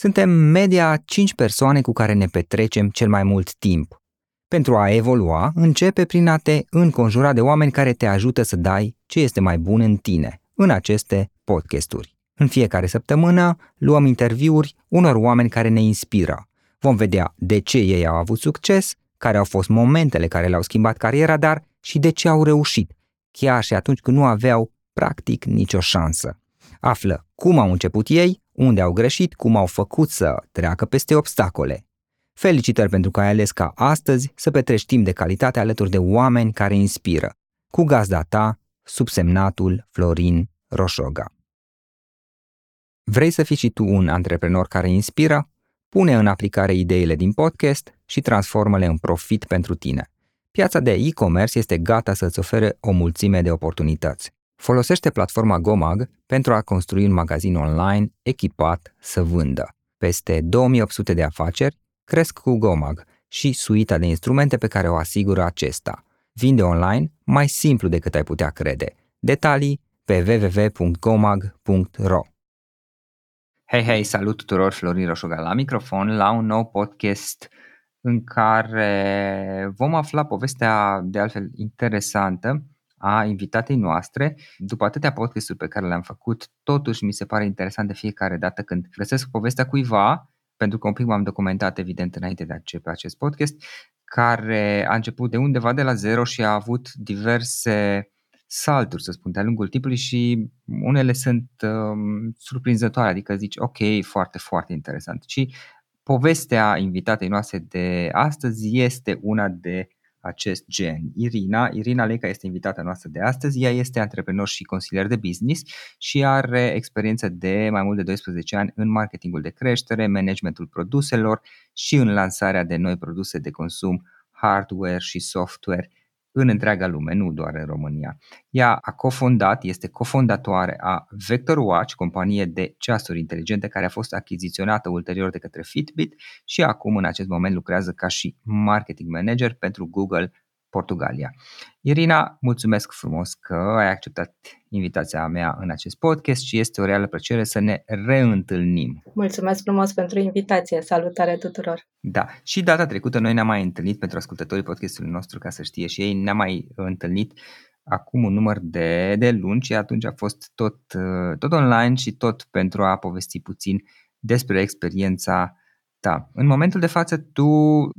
Suntem media 5 persoane cu care ne petrecem cel mai mult timp. Pentru a evolua, începe prin a te înconjura de oameni care te ajută să dai ce este mai bun în tine, în aceste podcasturi. În fiecare săptămână luăm interviuri unor oameni care ne inspiră. Vom vedea de ce ei au avut succes, care au fost momentele care le-au schimbat cariera, dar și de ce au reușit, chiar și atunci când nu aveau practic nicio șansă. Află cum au început ei, unde au greșit, cum au făcut să treacă peste obstacole. Felicitări pentru că ai ales ca astăzi să petreci timp de calitate alături de oameni care inspiră. Cu gazda ta, subsemnatul Florin Roșoga. Vrei să fii și tu un antreprenor care inspiră? Pune în aplicare ideile din podcast și transformă-le în profit pentru tine. Piața de e-commerce este gata să-ți ofere o mulțime de oportunități. Folosește platforma Gomag pentru a construi un magazin online echipat să vândă. Peste 2800 de afaceri cresc cu Gomag și suita de instrumente pe care o asigură acesta. Vinde online mai simplu decât ai putea crede. Detalii pe www.gomag.ro Hei, hei, salut tuturor, Florin Roșoga la microfon, la un nou podcast în care vom afla povestea de altfel interesantă a invitatei noastre. După atâtea podcasturi pe care le-am făcut, totuși mi se pare interesant de fiecare dată când găsesc povestea cuiva, pentru că un pic m-am documentat evident înainte de a începe acest podcast, care a început de undeva de la zero și a avut diverse salturi, să spun, de-a lungul timpului și unele sunt um, surprinzătoare, adică zici, ok, foarte, foarte interesant. Și povestea invitatei noastre de astăzi este una de acest gen. Irina, Irina Leica este invitata noastră de astăzi, ea este antreprenor și consilier de business și are experiență de mai mult de 12 ani în marketingul de creștere, managementul produselor și în lansarea de noi produse de consum, hardware și software în întreaga lume, nu doar în România. Ea a cofondat, este cofondatoare a Vector Watch, companie de ceasuri inteligente care a fost achiziționată ulterior de către Fitbit și acum în acest moment lucrează ca și marketing manager pentru Google Portugalia. Irina, mulțumesc frumos că ai acceptat invitația mea în acest podcast și este o reală plăcere să ne reîntâlnim. Mulțumesc frumos pentru invitație. Salutare tuturor! Da, și data trecută noi ne-am mai întâlnit pentru ascultătorii podcastului nostru, ca să știe și ei, ne-am mai întâlnit acum un număr de, de luni și atunci a fost tot, tot online și tot pentru a povesti puțin despre experiența da. În momentul de față tu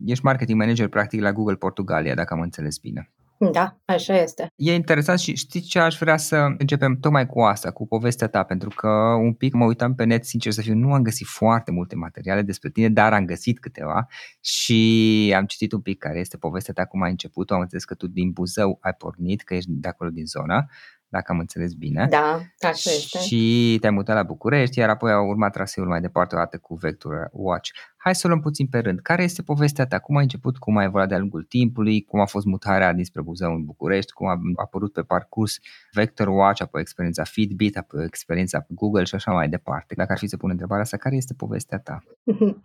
ești marketing manager practic la Google Portugalia, dacă am înțeles bine. Da, așa este. E interesant și știi ce aș vrea să începem tocmai cu asta, cu povestea ta, pentru că un pic mă uitam pe net, sincer să fiu, nu am găsit foarte multe materiale despre tine, dar am găsit câteva și am citit un pic care este povestea ta, cum ai început, am înțeles că tu din Buzău ai pornit, că ești de acolo din zonă dacă am înțeles bine. Da, așa este. Și te-ai mutat la București, iar apoi au urmat traseul mai departe o dată cu Vector Watch. Hai să o luăm puțin pe rând. Care este povestea ta? Cum ai început, cum ai evoluat de-a lungul timpului, cum a fost mutarea dinspre Buzău în București, cum a apărut pe parcurs Vector Watch, apoi experiența Fitbit, apoi experiența Google și așa mai departe. Dacă ar fi să pun întrebarea asta, care este povestea ta?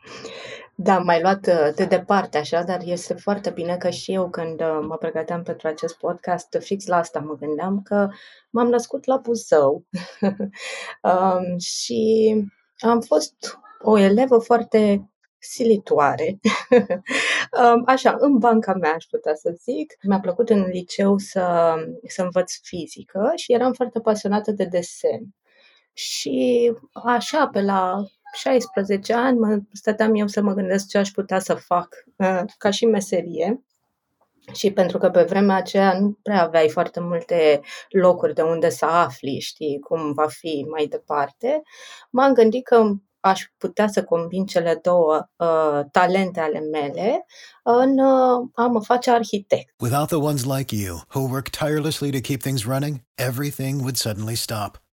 Da, m-ai luat uh, de departe așa, dar este foarte bine că și eu când uh, mă pregăteam pentru acest podcast, fix la asta mă gândeam că m-am născut la Buzău um, și am fost o elevă foarte silitoare. Um, așa, în banca mea aș putea să zic. Mi-a plăcut în liceu să, să învăț fizică și eram foarte pasionată de desen. Și așa, pe la 16 ani, mă stăteam eu să mă gândesc ce aș putea să fac uh, ca și meserie. Și pentru că pe vremea aceea nu prea aveai foarte multe locuri de unde să afli, știi, cum va fi mai departe, m-am gândit că aș putea să combin cele două uh, talente ale mele în uh, a mă face arhitect. Without the ones like you, who work tirelessly to keep things running, everything would suddenly stop.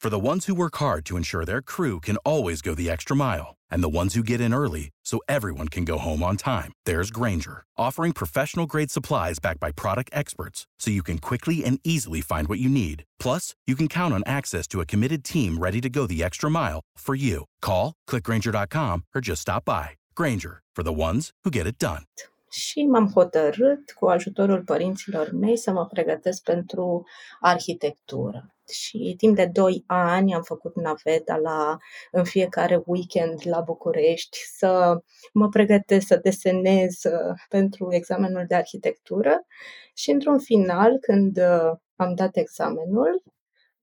For the ones who work hard to ensure their crew can always go the extra mile, and the ones who get in early so everyone can go home on time, there's Granger, offering professional grade supplies backed by product experts so you can quickly and easily find what you need. Plus, you can count on access to a committed team ready to go the extra mile for you. Call, clickgranger.com, or just stop by. Granger, for the ones who get it done. și m-am hotărât cu ajutorul părinților mei să mă pregătesc pentru arhitectură. Și timp de 2 ani am făcut naveta la, în fiecare weekend la București să mă pregătesc să desenez uh, pentru examenul de arhitectură și într-un final, când uh, am dat examenul,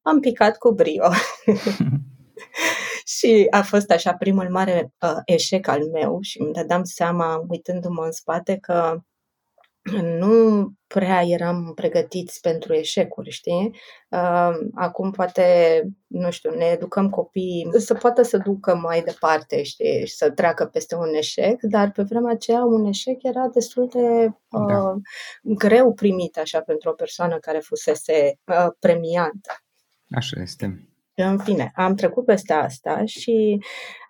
am picat cu brio. și a fost așa primul mare uh, eșec al meu și îmi dădeam seama, uitându-mă în spate, că nu prea eram pregătiți pentru eșecuri, știi? Uh, acum poate, nu știu, ne educăm copiii să poată să ducă mai departe, știi, și să treacă peste un eșec, dar pe vremea aceea un eșec era destul de uh, da. greu primit așa pentru o persoană care fusese uh, premiantă. Așa este. În fine, am trecut peste asta și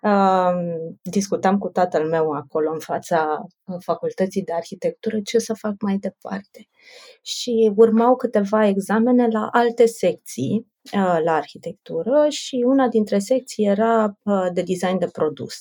uh, discutam cu tatăl meu acolo în fața uh, facultății de arhitectură ce să fac mai departe. Și urmau câteva examene la alte secții uh, la arhitectură și una dintre secții era uh, de design de produs.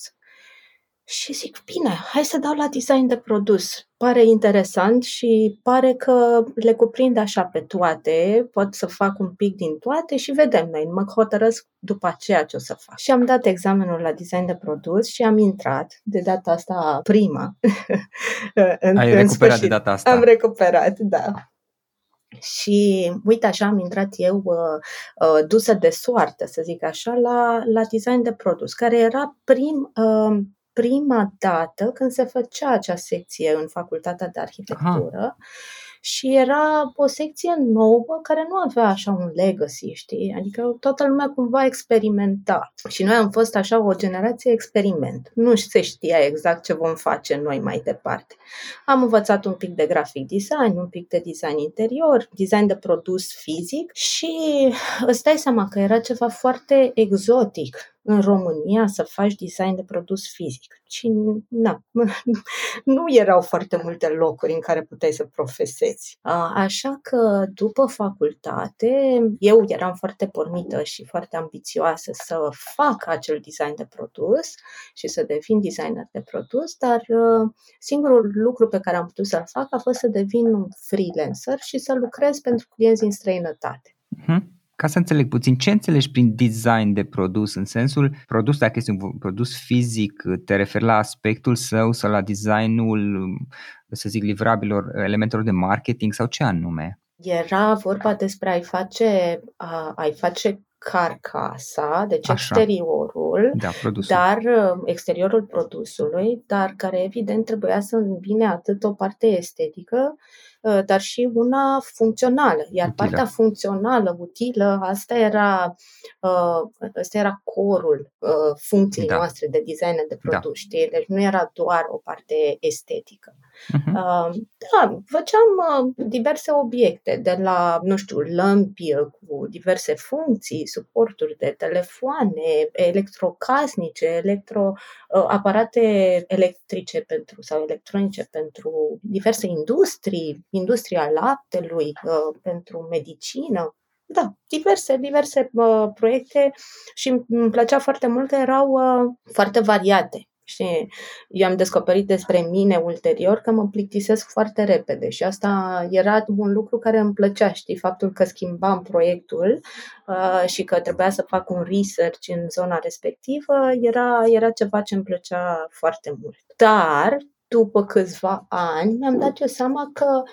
Și zic, bine, hai să dau la design de produs. Pare interesant și pare că le cuprind așa pe toate, pot să fac un pic din toate și vedem noi, mă hotărăsc după aceea ce o să fac. Și am dat examenul la design de produs și am intrat, de data asta prima. în, Ai în recuperat sfârșit. de data asta? Am recuperat, da. Și uite așa am intrat eu uh, uh, dusă de soartă, să zic așa, la, la design de produs, care era prim, uh, prima dată când se făcea acea secție în facultatea de arhitectură Aha. și era o secție nouă care nu avea așa un legacy, știi? Adică toată lumea cumva experimenta. Și noi am fost așa o generație experiment. Nu se știa exact ce vom face noi mai departe. Am învățat un pic de graphic design, un pic de design interior, design de produs fizic și îți dai seama că era ceva foarte exotic în România să faci design de produs fizic. Și na, nu erau foarte multe locuri în care puteai să profesezi. Așa că după facultate, eu eram foarte pornită și foarte ambițioasă să fac acel design de produs și să devin designer de produs, dar singurul lucru pe care am putut să-l fac a fost să devin un freelancer și să lucrez pentru clienți în străinătate. Uh-huh. Ca să înțeleg puțin, ce înțelegi prin design de produs? În sensul, produs, dacă este un produs fizic, te referi la aspectul său sau la designul, să zic, livrabilor, elementelor de marketing sau ce anume? Era vorba despre a-i face, a, a-i face carcasa, deci Așa. exteriorul, da, dar uh, exteriorul produsului, dar care evident trebuia să îmbine atât o parte estetică, uh, dar și una funcțională. Iar utilă. partea funcțională, utilă, asta era, uh, asta era corul funcției da. noastre de design de da. produs, da. știi? Deci nu era doar o parte estetică. Uh-huh. Da, făceam diverse obiecte, de la, nu știu, lămpi cu diverse funcții, suporturi de telefoane, electrocasnice, electro, uh, aparate electrice pentru sau electronice pentru diverse industrii, industria laptelui, uh, pentru medicină. Da, diverse, diverse uh, proiecte și îmi plăcea foarte mult că erau uh, foarte variate. Și eu am descoperit despre mine ulterior că mă plictisesc foarte repede și asta era un lucru care îmi plăcea, știi, faptul că schimbam proiectul uh, și că trebuia să fac un research în zona respectivă era, era ceva ce îmi plăcea foarte mult. Dar, după câțiva ani, mi-am dat eu seama că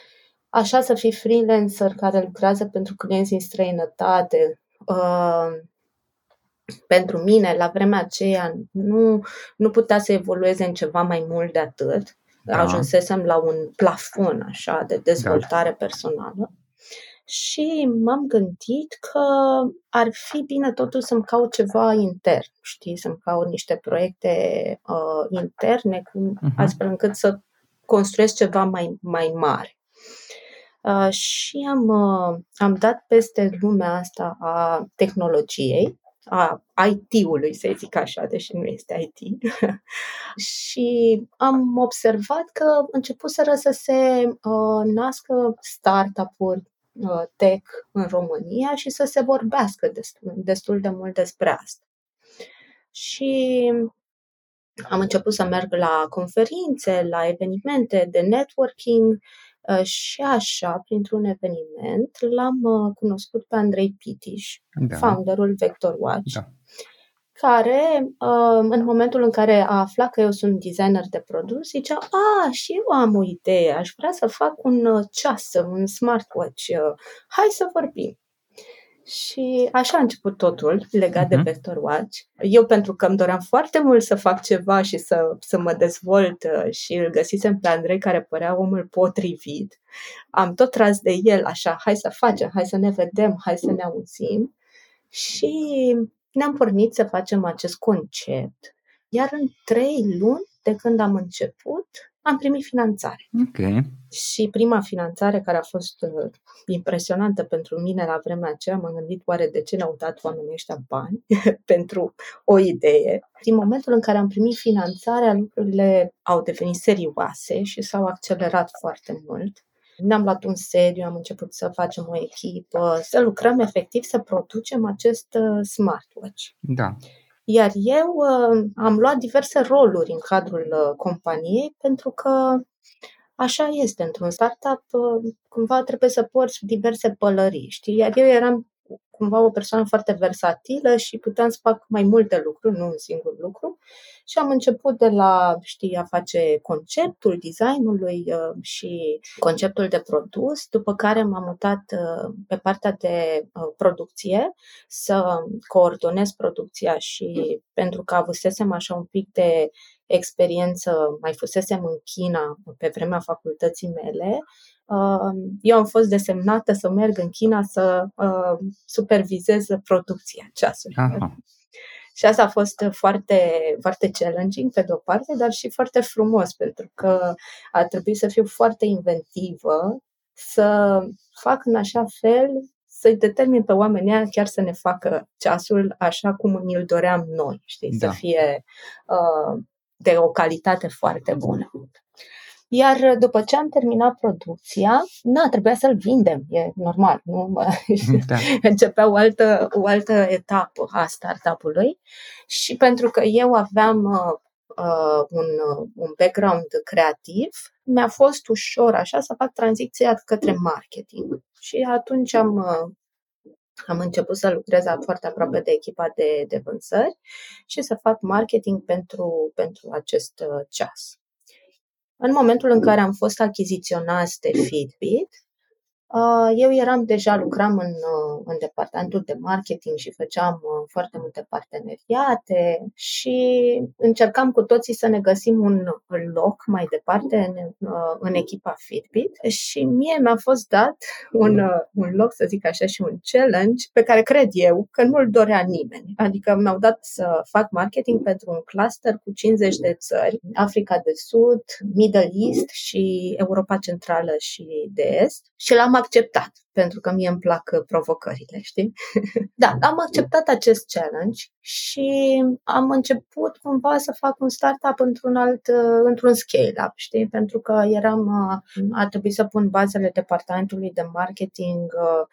așa să fii freelancer care lucrează pentru clienți în străinătate, uh, pentru mine, la vremea aceea, nu, nu putea să evolueze în ceva mai mult de atât. Da. Ajunsesem la un plafon așa de dezvoltare da. personală și m-am gândit că ar fi bine totuși să-mi caut ceva intern, știi, să-mi caut niște proiecte uh, interne, uh-huh. astfel încât să construiesc ceva mai, mai mare. Uh, și am, uh, am dat peste lumea asta a tehnologiei a IT-ului, să zic așa, deși nu este IT. și am observat că începuseră să se uh, nască startup-uri uh, tech în România și să se vorbească destul, destul de mult despre asta. Și am început să merg la conferințe, la evenimente de networking uh, și așa, printr-un eveniment, l-am uh, cunoscut pe Andrei Pitiș, da. founderul Vector Watch, da. care, uh, în momentul în care a aflat că eu sunt designer de produs, zicea, a, și eu am o idee, aș vrea să fac un ceas, un smartwatch, hai să vorbim. Și așa a început totul legat uh-huh. de mhm. Vector Watch. Eu, pentru că îmi doream foarte mult să fac ceva și să, să mă dezvolt uh, și îl găsisem pe Andrei care părea omul potrivit, am tot tras de el așa, hai să facem, hai să ne vedem, hai să ne auzim. Și ne-am pornit să facem acest concept. Iar în trei luni de când am început, am primit finanțare. Ok. Și prima finanțare care a fost uh, impresionantă pentru mine la vremea aceea, m-am gândit oare de ce ne-au dat oamenii ăștia bani pentru o idee. Din momentul în care am primit finanțarea, lucrurile au devenit serioase și s-au accelerat foarte mult. Ne-am luat un sediu, am început să facem o echipă, să lucrăm efectiv, să producem acest uh, smartwatch. Da. Iar eu uh, am luat diverse roluri în cadrul uh, companiei pentru că așa este, într-un startup uh, cumva trebuie să porți diverse pălării, știi? Iar eu eram cumva o persoană foarte versatilă și puteam să fac mai multe lucruri, nu un singur lucru. Și am început de la, știi, a face conceptul designului uh, și conceptul de produs, după care m-am mutat uh, pe partea de uh, producție, să coordonez producția și pentru că avusesem așa un pic de experiență, mai fusesem în China pe vremea facultății mele, eu am fost desemnată să merg în China să supervizez producția ceasului. Aha. Și asta a fost foarte, foarte challenging pe de-o parte, dar și foarte frumos, pentru că a trebuit să fiu foarte inventivă, să fac în așa fel să-i determin pe oamenii chiar să ne facă ceasul așa cum ni-l doream noi, știi, da. să fie uh, de o calitate foarte bună. Iar după ce am terminat producția, na, trebuia să-l vindem, e normal, nu? Da. Începea o altă, o altă etapă a startup-ului și pentru că eu aveam uh, un, un background creativ, mi-a fost ușor așa să fac tranziția către marketing. Și atunci am, uh, am început să lucrez foarte aproape de echipa de, de vânzări și să fac marketing pentru, pentru acest uh, ceas. În momentul în care am fost achiziționați de Fitbit, Uh, eu eram deja, lucram în, uh, în departamentul de marketing și făceam uh, foarte multe parteneriate și încercam cu toții să ne găsim un loc mai departe în, în echipa Fitbit și mie mi-a fost dat un, un loc, să zic așa, și un challenge pe care cred eu că nu-l dorea nimeni. Adică mi-au dat să fac marketing pentru un cluster cu 50 de țări, Africa de Sud, Middle East și Europa Centrală și de Est și l-am acceptat, pentru că mie îmi plac uh, provocările, știi? da, am acceptat acest challenge și am început cumva să fac un startup într-un alt, uh, într-un scale-up, știi? Pentru că eram, uh, a trebuit să pun bazele departamentului de marketing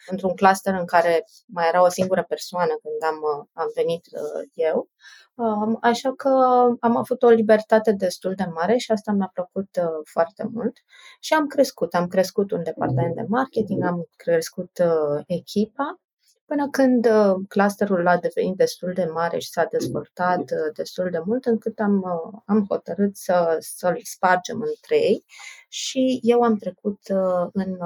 într-un cluster în care mai era o singură persoană când am, am venit eu. Așa că am avut o libertate destul de mare și asta mi-a plăcut uh, foarte mult și am crescut. Am crescut un departament de marketing, am crescut uh, echipa până când uh, clusterul a devenit destul de mare și s-a dezvoltat destul de mult încât am, am hotărât să, să-l spargem în trei și eu am trecut în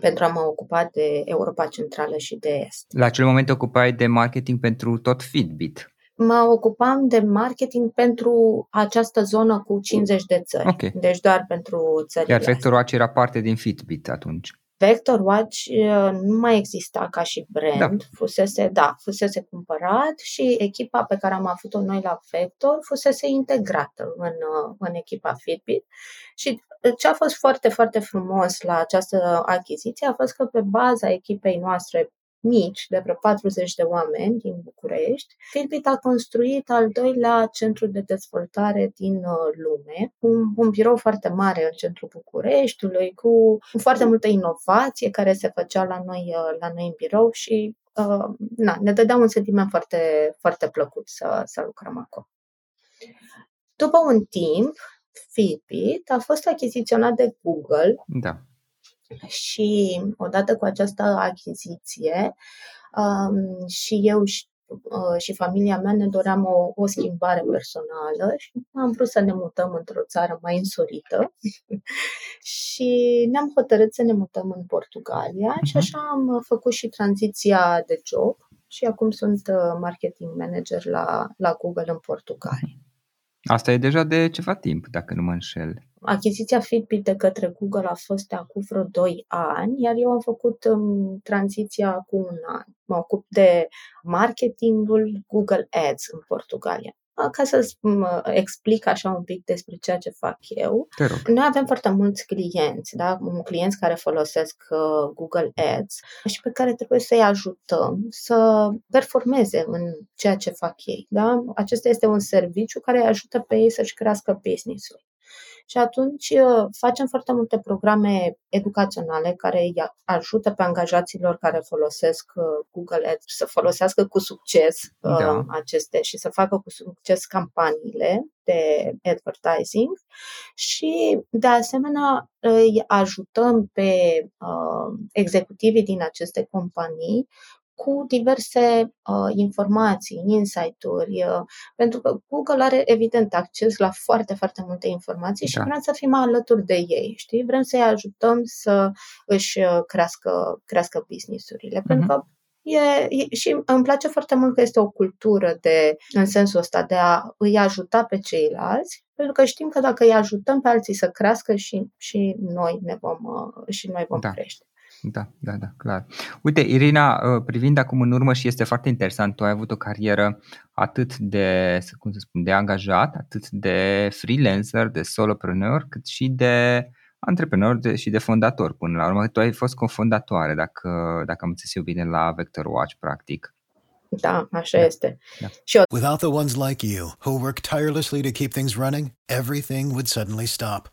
pentru a mă ocupa de Europa Centrală și de Est. La acel moment te ocupai de marketing pentru tot Fitbit mă ocupam de marketing pentru această zonă cu 50 de țări. Okay. Deci doar pentru țările Iar Vector Watch era parte din Fitbit atunci. Vector Watch uh, nu mai exista ca și brand, da. fusese, da, fusese cumpărat și echipa pe care am avut-o noi la Vector fusese integrată în, uh, în echipa Fitbit și ce a fost foarte, foarte frumos la această achiziție a fost că pe baza echipei noastre mici, de vreo 40 de oameni din București, Fitbit a construit al doilea centru de dezvoltare din uh, lume, un, un birou foarte mare în centrul Bucureștiului, cu, cu foarte multă inovație care se făcea la noi, uh, la noi în birou și uh, na, ne dădea un sentiment foarte, foarte plăcut să, să lucrăm acolo. După un timp, Fitbit a fost achiziționat de Google Da. Și odată cu această achiziție um, și eu și, uh, și familia mea ne doream o, o schimbare personală și am vrut să ne mutăm într-o țară mai însorită și ne-am hotărât să ne mutăm în Portugalia și Mhm. așa am făcut și tranziția de job și acum sunt uh, marketing manager la, la Google în Portugalia. Asta e deja de ceva timp, dacă nu mă înșel. Achiziția Fitbit de către Google a fost de acum vreo 2 ani, iar eu am făcut um, tranziția acum un an. Mă ocup de marketingul Google Ads în Portugalia. Ca să mă explic așa un pic despre ceea ce fac eu, Te rog. noi avem foarte mulți clienți, da? clienți care folosesc uh, Google Ads și pe care trebuie să-i ajutăm să performeze în ceea ce fac ei. Da? Acesta este un serviciu care îi ajută pe ei să-și crească business-ul. Și atunci uh, facem foarte multe programe educaționale care îi ajută pe angajaților care folosesc uh, Google Ads să folosească cu succes uh, Da. aceste și să facă cu succes campaniile de advertising și de asemenea îi ajutăm pe uh, executivii din aceste companii cu diverse uh, informații, insight-uri, uh, pentru că Google are evident acces la foarte, foarte multe informații și Da. vrem să fim alături de ei, știi? Vrem să-i ajutăm să își uh, crească, crească business-urile, pentru că E, e, și îmi place foarte mult că este o cultură de, în sensul ăsta de a îi ajuta pe ceilalți, pentru că știm că dacă îi ajutăm pe alții să crească și, și noi ne vom, uh, și noi vom Da. crește. Da, da, da, clar. Uite, Irina, uh, privind acum în urmă și este foarte interesant, tu ai avut o carieră atât de, să- cum să spun, de angajat, atât de freelancer, de solopreneur, cât și de antreprenor de, și de fondator. Până la urmă, tu ai fost cofondatoare, dacă, dacă am înțeles eu bine, la Vector Watch, practic. Da, așa Da. este. Da. Și eu Without the ones like you, who work tirelessly to keep things running, everything would suddenly stop.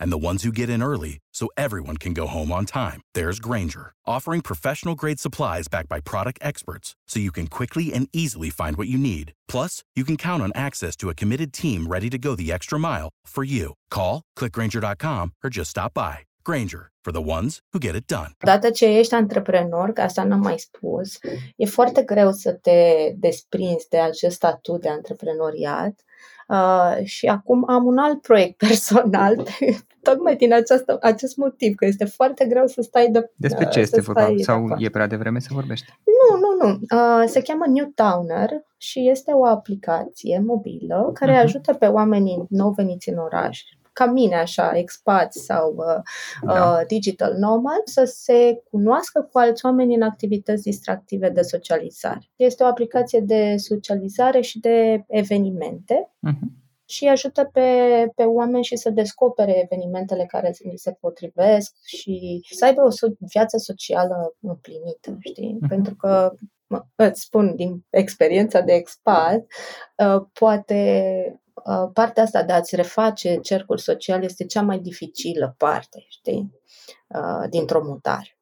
and the ones who get in early so everyone can go home on time, there's Granger, offering professional grade supplies backed by product experts so you can quickly and easily find what you need. Plus, you can count on access to a committed team ready to go the extra mile for you. Call, clickgranger.com, or just stop by. Granger, for the ones who get it done. Odată ce ești antreprenor, că asta n-am mai spus, e foarte greu să te desprinzi de acest statut de antreprenoriat. Uh, și acum am un alt proiect personal, tocmai din această, acest motiv, că este foarte greu să stai de Despre uh, ce este să vorba? stai Sau departe. e prea devreme să vorbești? Nu, nu, nu. Uh, se cheamă Newtowner și este o aplicație mobilă care Mhm. ajută pe oamenii nou veniți în oraș, ca mine așa, expați sau uh, Da. uh, digital nomad, să se cunoască cu alți oameni în activități distractive de socializare. Este o aplicație de socializare și de evenimente Mhm. Și îi ajută pe, pe oameni și să descopere evenimentele care li se potrivesc și să aibă o so- viață socială împlinită, știi? Mhm. Pentru că, mă, îți spun din experiența de expat, uh, poate uh, partea asta de a-ți reface cercul social este cea mai dificilă parte, știi? Uh, dintr-o mutare.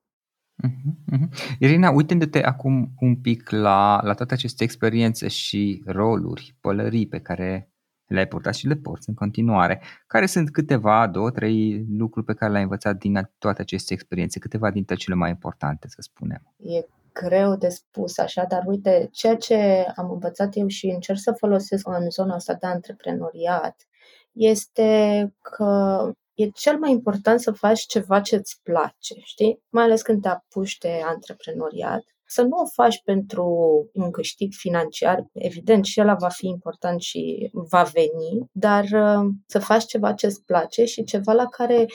Mhm, mhm. Irina, uitându-te acum un pic la, la toate aceste experiențe și roluri, pălării pe care le-ai purtat și le porți în continuare, care sunt câteva, două, trei lucruri pe care le-ai învățat din toate aceste experiențe, câteva dintre cele mai importante, să spunem. E greu de spus așa, dar uite, ceea ce am învățat eu și încerc să folosesc în zona asta de antreprenoriat este că e cel mai important să faci ceva ce îți place, știi? Mai ales când te apuci de antreprenoriat. Să nu o faci pentru un câștig financiar, evident și ăla va fi important și va veni, dar uh, să faci ceva ce îți place și ceva la care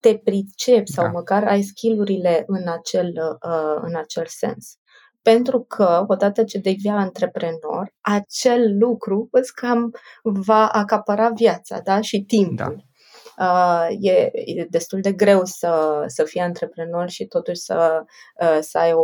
te pricepi sau Da. măcar ai skillurile în acel, uh, în acel sens. Pentru că, odată ce devii antreprenor, acel lucru îți cam va acapara viața da? și timpul. Uh, e, e destul de greu să, să fii antreprenor și totuși să, uh, să ai o,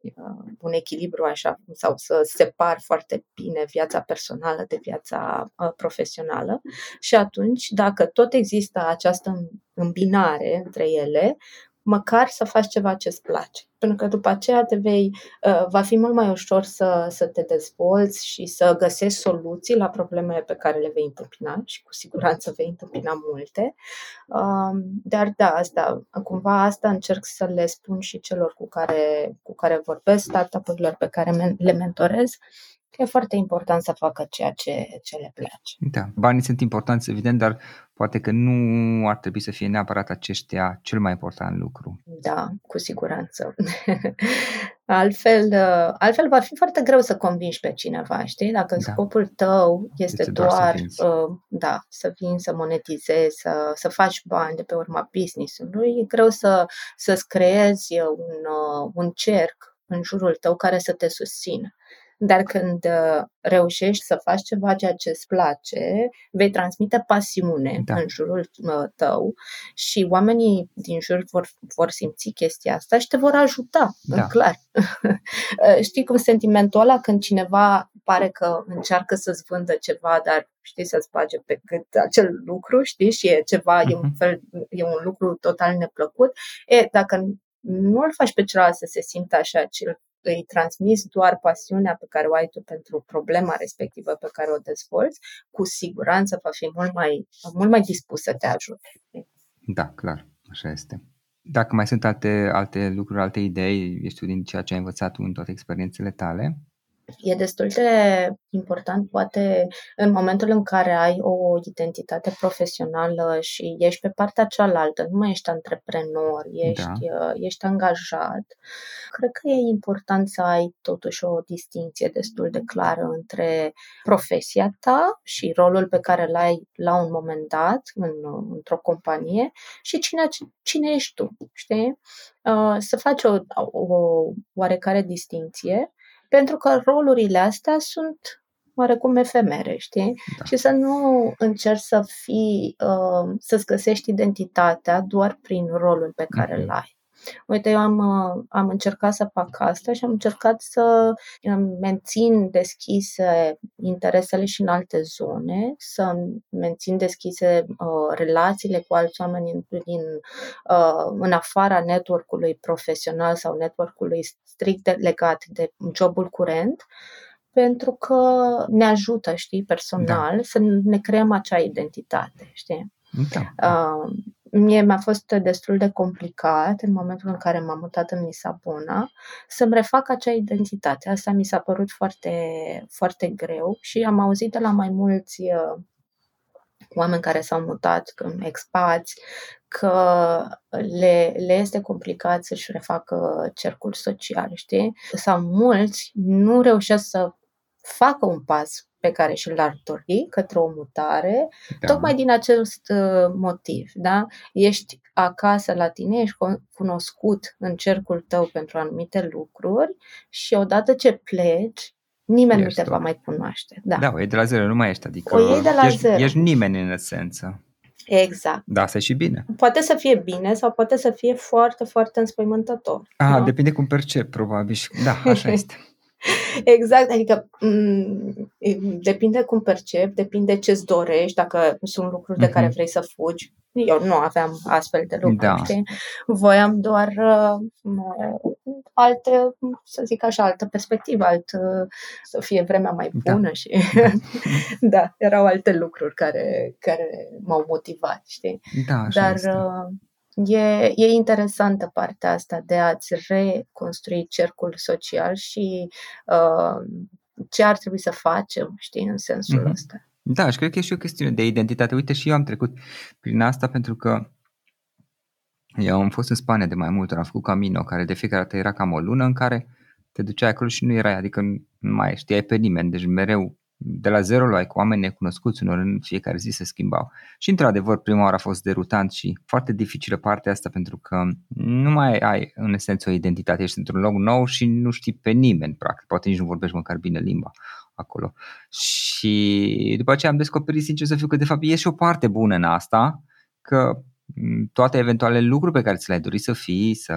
uh, un echilibru așa sau să separi foarte bine viața personală de viața uh, profesională. Și atunci, dacă tot există această îmbinare între ele, măcar să faci ceva ce îți place. Pentru că după aceea te vei, uh, va fi mult mai ușor să, să te dezvolți și să găsești soluții la problemele pe care le vei întâmpina și cu siguranță vei întâmpina multe. Um, Dar da, asta, cumva asta încerc să le spun și celor cu care, cu care vorbesc, startup-urilor pe care men- le mentorez, că e foarte important să facă ceea ce, ce le place. Da, banii sunt importanți, evident, dar poate că nu ar trebui să fie neapărat aceștia cel mai important lucru. Da, cu siguranță. altfel, uh, altfel va fi foarte greu să convingi pe cineva, știi? Dacă Da. scopul tău este Este doar să doar, vinzi. uh, da, să vinzi, să monetizezi, să, să faci bani de pe urma business-ului, e greu să, să-ți creezi un, uh, un cerc în jurul tău care să te susțină. Dar când uh, reușești să faci ceva ceea ce îți place, vei transmite pasiune Da. în jurul uh, tău și oamenii din jur vor, vor simți chestia asta și te vor ajuta, Da. în clar. Știi cum sentimentul ăla când cineva pare că încearcă să-ți vândă ceva, dar știi să-ți bage pe gât acel lucru, știi, și e ceva, e un Mhm. fel, e un lucru total neplăcut. E, dacă nu îl faci pe celălalt să se simtă așa, ci îl- îi transmiți doar pasiunea pe care o ai tu pentru problema respectivă pe care o dezvolți, cu siguranță va fi mult mai, mult mai dispus să te ajute. Da, clar, așa este. Dacă mai sunt alte, alte lucruri, alte idei, eu știu, din ceea ce ai învățat tu în toate experiențele tale, E destul de important, poate, în momentul în care ai o identitate profesională și ești pe partea cealaltă, nu mai ești antreprenor, ești, uh, ești angajat, cred că e important să ai totuși o distinție destul de clară între profesia ta și rolul pe care îl ai la un moment dat în, într-o companie și cine, cine ești tu, știi? Uh, Să faci o, o oarecare distinție pentru că rolurile astea sunt oarecum efemere, știi? Da. Și să nu încerci să fii, uh, să-ți găsești identitatea doar prin rolul pe care Mhm. îl ai. Uite, eu am, uh, am încercat să fac asta și am încercat să îmi mențin deschise interesele și în alte zone, să mențin deschise uh, relațiile cu alți oameni din, uh, în afara network-ului profesional sau network-ului strict de, legat de jobul curent, pentru că ne ajută, știi, personal da. să ne creăm acea identitate, știi? Da. Uh, mie mi-a fost destul de complicat în momentul în care m-am mutat în Lisabona să-mi refac acea identitate. Asta mi s-a părut foarte, foarte greu și am auzit de la mai mulți uh, oameni care s-au mutat, expați, că le, le este complicat să-și refacă cercul social, știi? Sau mulți nu reușesc să facă un pas pe care și l-ar dori către o mutare, da. tocmai din acest uh, motiv. Da? Ești acasă la tine, ești cunoscut în cercul tău pentru anumite lucruri și odată ce pleci, nimeni ești nu te va mai cunoaște. Da, da o iei de la zero, nu mai ești. Adică o iei de la ești, zero. ești nimeni în esență. Exact. Da, asta e și bine. Poate să fie bine sau poate să fie foarte, foarte înspăimântător. Ah, nu? depinde cum percep, probabil. Da, așa este. Exact, adică m- depinde cum percep, depinde ce-ți dorești, dacă sunt lucruri de care vrei să fugi. Eu nu aveam astfel de lucruri, da. știi? Voiam doar uh, alte, să zic așa, altă perspectivă, alt, uh, să fie vremea mai bună da. și da, erau alte lucruri care, care m-au motivat, știi? Da, așa Dar este. uh, E, e interesantă partea asta de a-ți reconstrui cercul social și uh, ce ar trebui să facem, știi, în sensul mm-hmm. ăsta. Da, și cred că e și o chestiune de identitate. Uite, și eu am trecut prin asta pentru că Eu am fost în Spania de mai multe ori, am făcut Camino, care de fiecare dată era cam o lună în care te duceai acolo și nu erai, adică nu mai știai pe nimeni, deci mereu de la zero luai cu oameni necunoscuți, unor în fiecare zi se schimbau. Și într-adevăr, prima oară a fost derutant și foarte dificilă partea asta pentru că nu mai ai în esență o identitate, ești într-un loc nou și nu știi pe nimeni, practic, poate nici nu vorbești măcar bine limba acolo. Și după aceea am descoperit, sincer să fiu, că de fapt e și o parte bună în asta, că toate eventualele lucruri pe care ți le-ai dorit să fii, să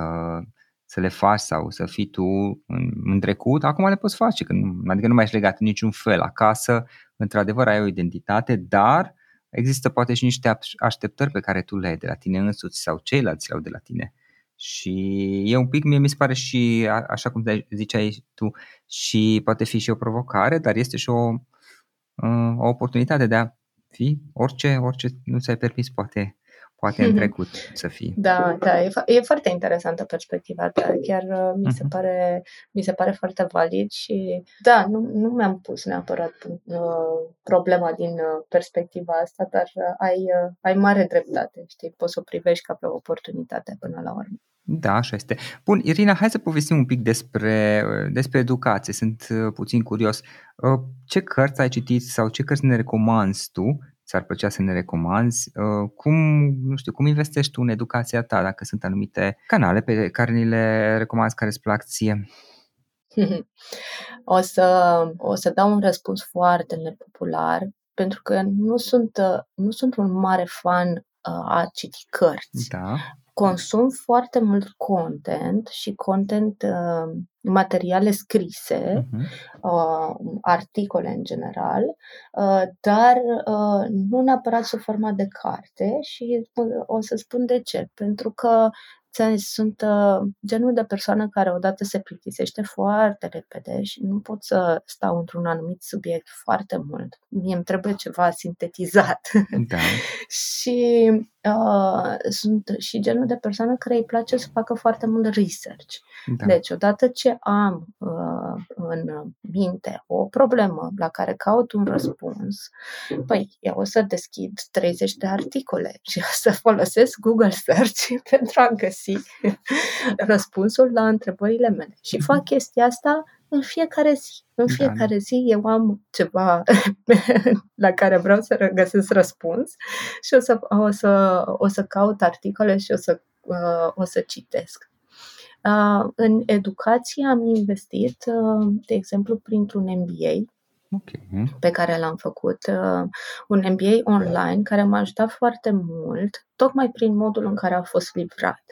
să le faci sau să fii tu în, în trecut, acum le poți face, că nu, adică nu mai ești legat în niciun fel. Acasă, într-adevăr, ai o identitate, dar există poate și niște așteptări pe care tu le ai de la tine însuți sau ceilalți le au de la tine. Și e un pic, mie mi se pare și, așa cum ziceai tu, și poate fi și o provocare, dar este și o, uh, o oportunitate de a fi orice, orice nu ți-ai permis, poate poate în trecut să fie. Da, da, e, e foarte interesantă perspectiva ta, chiar uh, mi se, uh-huh. pare, mi se pare foarte valid și da, nu, nu mi-am pus neapărat uh, problema din uh, perspectiva asta, dar uh, ai, uh, ai mare dreptate, știi, poți să o privești ca pe o oportunitate până la urmă. Da, așa este. Bun, Irina, hai să povestim un pic despre, uh, despre educație. Sunt puțin curios. Ce cărți ai citit sau ce cărți ne recomanzi tu ți-ar plăcea să ne recomanzi, uh, cum, nu știu, cum investești tu în educația ta, dacă sunt anumite canale pe care ni le recomanzi, care îți plac ție? O să, o să dau un răspuns foarte nepopular, pentru că nu sunt, nu sunt un mare fan uh, a citi cărți. Da consum foarte mult content și content, uh, materiale scrise, uh-huh. uh, articole în general, uh, dar uh, nu neapărat sub forma de carte și uh, o să spun de ce. Pentru că sunt uh, genul de persoană care odată se plictisește foarte repede și nu pot să stau într-un anumit subiect foarte mult. Mie îmi trebuie ceva sintetizat. Da. și uh, sunt și genul de persoană care îi place să facă foarte mult research. Da. Deci, odată ce am uh, în minte o problemă la care caut un răspuns, păi eu o să deschid 30 de articole și o să folosesc Google Search pentru a găsi răspunsul la întrebările mele. Și fac chestia asta în fiecare zi. În da. fiecare da. zi eu am ceva la care vreau să găsesc răspuns și o să, o să, o să caut articole și o să, uh, o să citesc. Uh, în educație am investit, uh, de exemplu, printr-un MBA okay. pe care l-am făcut, uh, un MBA online care m-a ajutat foarte mult, tocmai prin modul în care a fost livrat.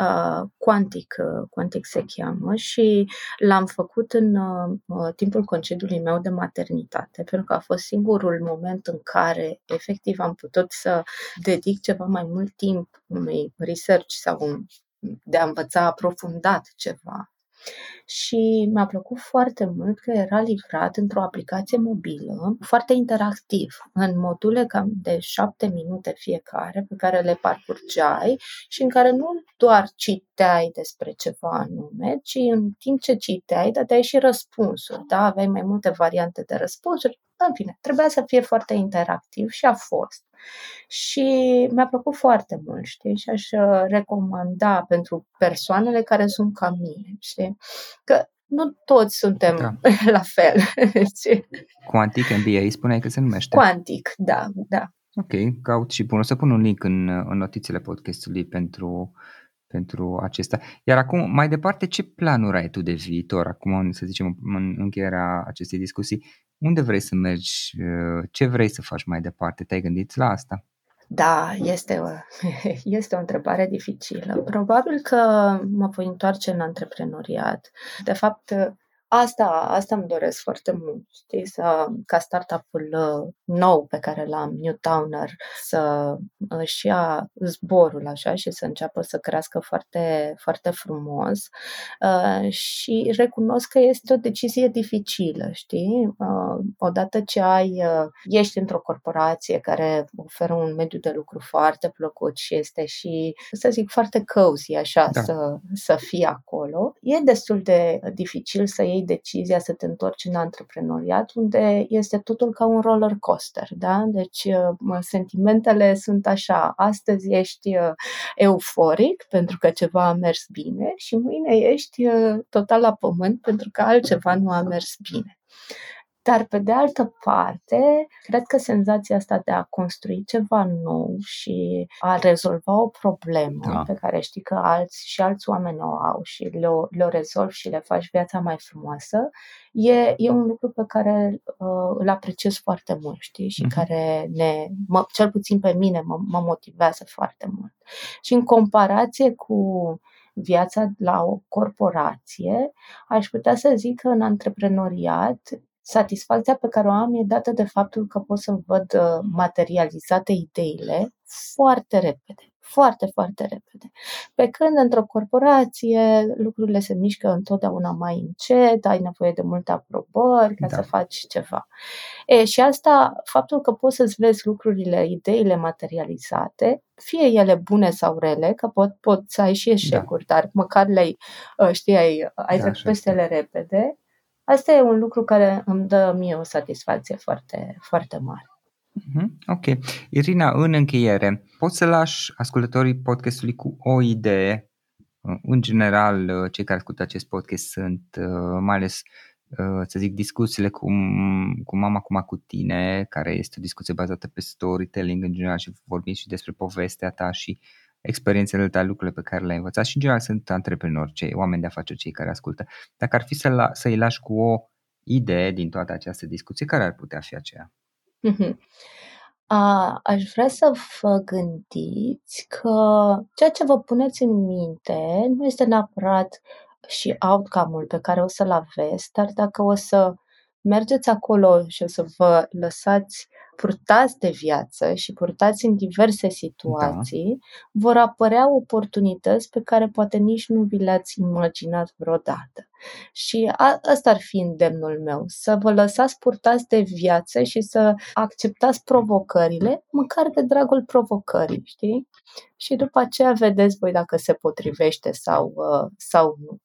Uh, Quantic, uh, Quantic se cheamă și l-am făcut în uh, timpul concediului meu de maternitate, pentru că a fost singurul moment în care efectiv am putut să dedic ceva mai mult timp unui research sau un de a învăța aprofundat ceva. Și mi-a plăcut foarte mult că era livrat într-o aplicație mobilă, foarte interactiv, în module cam de șapte minute fiecare, pe care le parcurgeai și în care nu doar citeai despre ceva anume, ci în timp ce citeai, dădeai și răspunsuri. Da? Aveai mai multe variante de răspunsuri. În fine, trebuia să fie foarte interactiv și a fost. Și mi-a plăcut foarte mult, știi, și aș uh, recomanda pentru persoanele care sunt ca mine, știi, că nu toți suntem da. la fel. Quantic MBA spuneai că se numește. Quantic, da, da. Ok, caut și pun. O să pun un link în, în notițele podcastului pentru, pentru acesta. Iar acum, mai departe, ce planuri ai tu de viitor? Acum, să zicem, în încheierea acestei discuții, unde vrei să mergi? Uh, ce vrei să faci mai departe? Te-ai gândit la asta? Da, este o, este o întrebare dificilă. Probabil că mă voi întoarce în antreprenoriat. De fapt, Asta, asta îmi doresc foarte mult, știi, să, ca startup-ul uh, nou pe care l-am, Newtowner, să își ia zborul așa și să înceapă să crească foarte, foarte frumos uh, și recunosc că este o decizie dificilă, știi? Uh, odată ce ai, uh, ești într-o corporație care oferă un mediu de lucru foarte plăcut și este și, să zic, foarte cozy așa, da. să, să fii acolo, e destul de dificil să iei iei decizia să te întorci în antreprenoriat, unde este totul ca un roller coaster, da? Deci uh, sentimentele sunt așa, astăzi ești uh, euforic pentru că ceva a mers bine și mâine ești uh, total la pământ pentru că altceva nu a mers bine. Dar, pe de altă parte, cred că senzația asta de a construi ceva nou și a rezolva o problemă da. pe care știi că alți și alți oameni o au și le-o, le-o rezolvi și le faci viața mai frumoasă, e, e un lucru pe care uh, îl apreciez foarte mult, știi, și uh-huh. care ne, mă, cel puțin pe mine, mă, mă motivează foarte mult. Și în comparație cu viața la o corporație, aș putea să zic că în antreprenoriat satisfacția pe care o am e dată de faptul că pot să văd uh, materializate ideile foarte repede. Foarte, foarte repede. Pe când într-o corporație lucrurile se mișcă întotdeauna mai încet, ai nevoie de multe aprobări ca da. să faci ceva. E, și asta, faptul că poți să-ți vezi lucrurile, ideile materializate, fie ele bune sau rele, că pot, pot să ai și da. eșecuri, da. dar măcar le-ai, uh, știi, ai, ai da, trecut peste ele repede, Asta e un lucru care îmi dă mie o satisfacție foarte, foarte mare. Mm-hmm. Ok. Irina, în încheiere, poți să lași ascultătorii podcastului cu o idee? În general, cei care ascultă acest podcast sunt uh, mai ales uh, să zic, discuțiile cu, cu mama acum cu tine, care este o discuție bazată pe storytelling în general și vorbim și despre povestea ta și experiențele tale, lucrurile pe care le-ai învățat și în general sunt antreprenori, cei oameni de afaceri, cei care ascultă. Dacă ar fi să la, să-i lași cu o idee din toată această discuție, care ar putea fi aceea? Mm-hmm. A, aș vrea să vă gândiți că ceea ce vă puneți în minte nu este neapărat și outcome-ul pe care o să-l aveți, dar dacă o să mergeți acolo și o să vă lăsați purtați de viață și purtați în diverse situații, da. vor apărea oportunități pe care poate nici nu vi le-ați imaginat vreodată. Și a, ăsta ar fi îndemnul meu, să vă lăsați purtați de viață și să acceptați provocările, măcar de dragul provocării, știi? Și după aceea vedeți voi dacă se potrivește sau, uh, sau nu.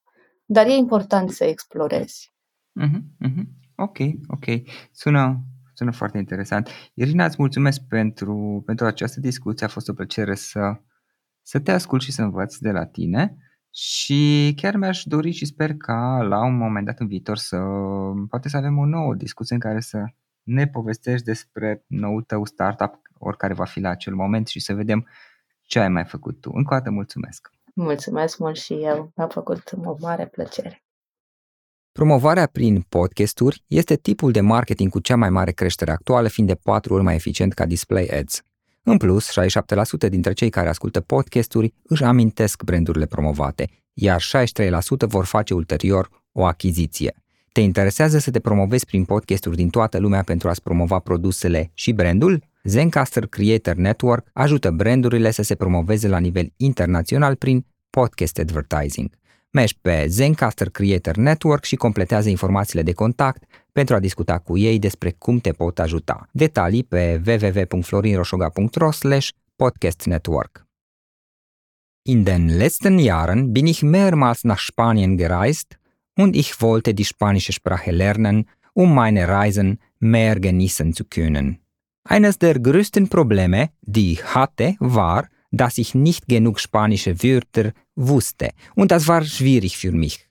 Dar e important să explorezi. Uh-huh, uh-huh. Ok, ok. Sună, sună foarte interesant. Irina, îți mulțumesc pentru, pentru această discuție. A fost o plăcere să, să te ascult și să învăț de la tine. Și chiar mi-aș dori și sper ca la un moment dat în viitor să poate să avem o nouă discuție în care să ne povestești despre noul tău startup, oricare va fi la acel moment și să vedem ce ai mai făcut tu. Încă o dată mulțumesc! Mulțumesc mult și eu, mi-a făcut o mare plăcere. Promovarea prin podcasturi este tipul de marketing cu cea mai mare creștere actuală, fiind de 4 ori mai eficient ca display ads. În plus, 67% dintre cei care ascultă podcasturi își amintesc brandurile promovate, iar 63% vor face ulterior o achiziție. Te interesează să te promovezi prin podcasturi din toată lumea pentru a-ți promova produsele și brandul? Zencaster Creator Network ajută brandurile să se promoveze la nivel internațional prin podcast advertising. Mergi pe Zencaster Creator Network și completează informațiile de contact pentru a discuta cu ei despre cum te pot ajuta. Detalii pe www.florinroșoga.ro podcast network. In den letzten Jahren bin ich mehrmals nach Spanien gereist und ich wollte die spanische Sprache lernen, um meine Reisen mehr genießen zu können. Eines der größten Probleme, die ich hatte, war, dass ich nicht genug spanische Wörter wusste und das war schwierig für mich.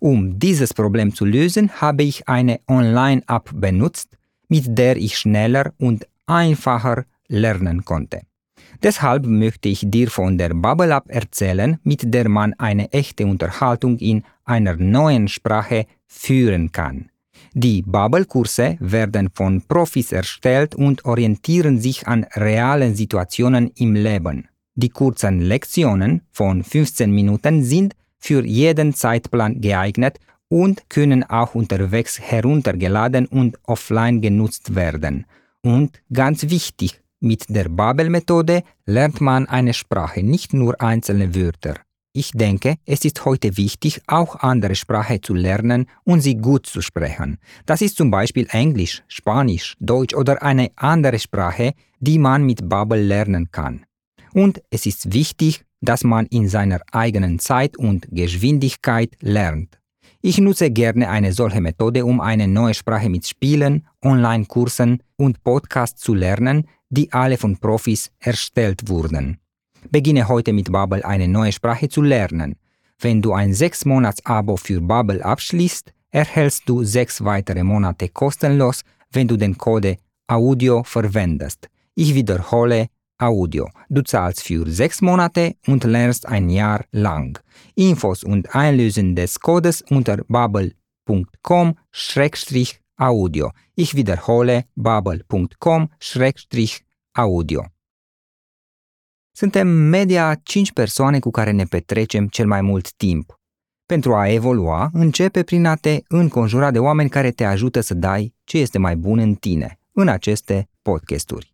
Um dieses Problem zu lösen, habe ich eine Online-App benutzt, mit der ich schneller und einfacher lernen konnte. Deshalb möchte ich dir von der Bubble App erzählen, mit der man eine echte Unterhaltung in einer neuen Sprache führen kann. Die Bubble-Kurse werden von Profis erstellt und orientieren sich an realen Situationen im Leben. Die kurzen Lektionen von 15 Minuten sind für jeden Zeitplan geeignet und können auch unterwegs heruntergeladen und offline genutzt werden. Und ganz wichtig, mit der Babel-Methode lernt man eine Sprache, nicht nur einzelne Wörter. Ich denke, es ist heute wichtig, auch andere Sprache zu lernen und sie gut zu sprechen. Das ist zum Beispiel Englisch, Spanisch, Deutsch oder eine andere Sprache, die man mit Babel lernen kann. Und es ist wichtig, dass man in seiner eigenen Zeit und Geschwindigkeit lernt. Ich nutze gerne eine solche Methode, um eine neue Sprache mit Spielen, Online-Kursen und Podcasts zu lernen, die alle von Profis erstellt wurden. Beginne heute mit Babbel eine neue Sprache zu lernen. Wenn du ein 6-Monats-Abo für Babbel abschließt, erhältst du 6 weitere Monate kostenlos, wenn du den Code AUDIO verwendest. Ich wiederhole Audio. Du zahlst für 6 Monate und lernst ein Jahr lang. Infos und Einlösen des Codes unter bubble.com-audio. Ich wiederhole bubble.com-audio. Suntem media 5 persoane cu care ne petrecem cel mai mult timp. Pentru a evolua, începe prin a te înconjura de oameni care te ajută să dai ce este mai bun în tine, în aceste podcasturi.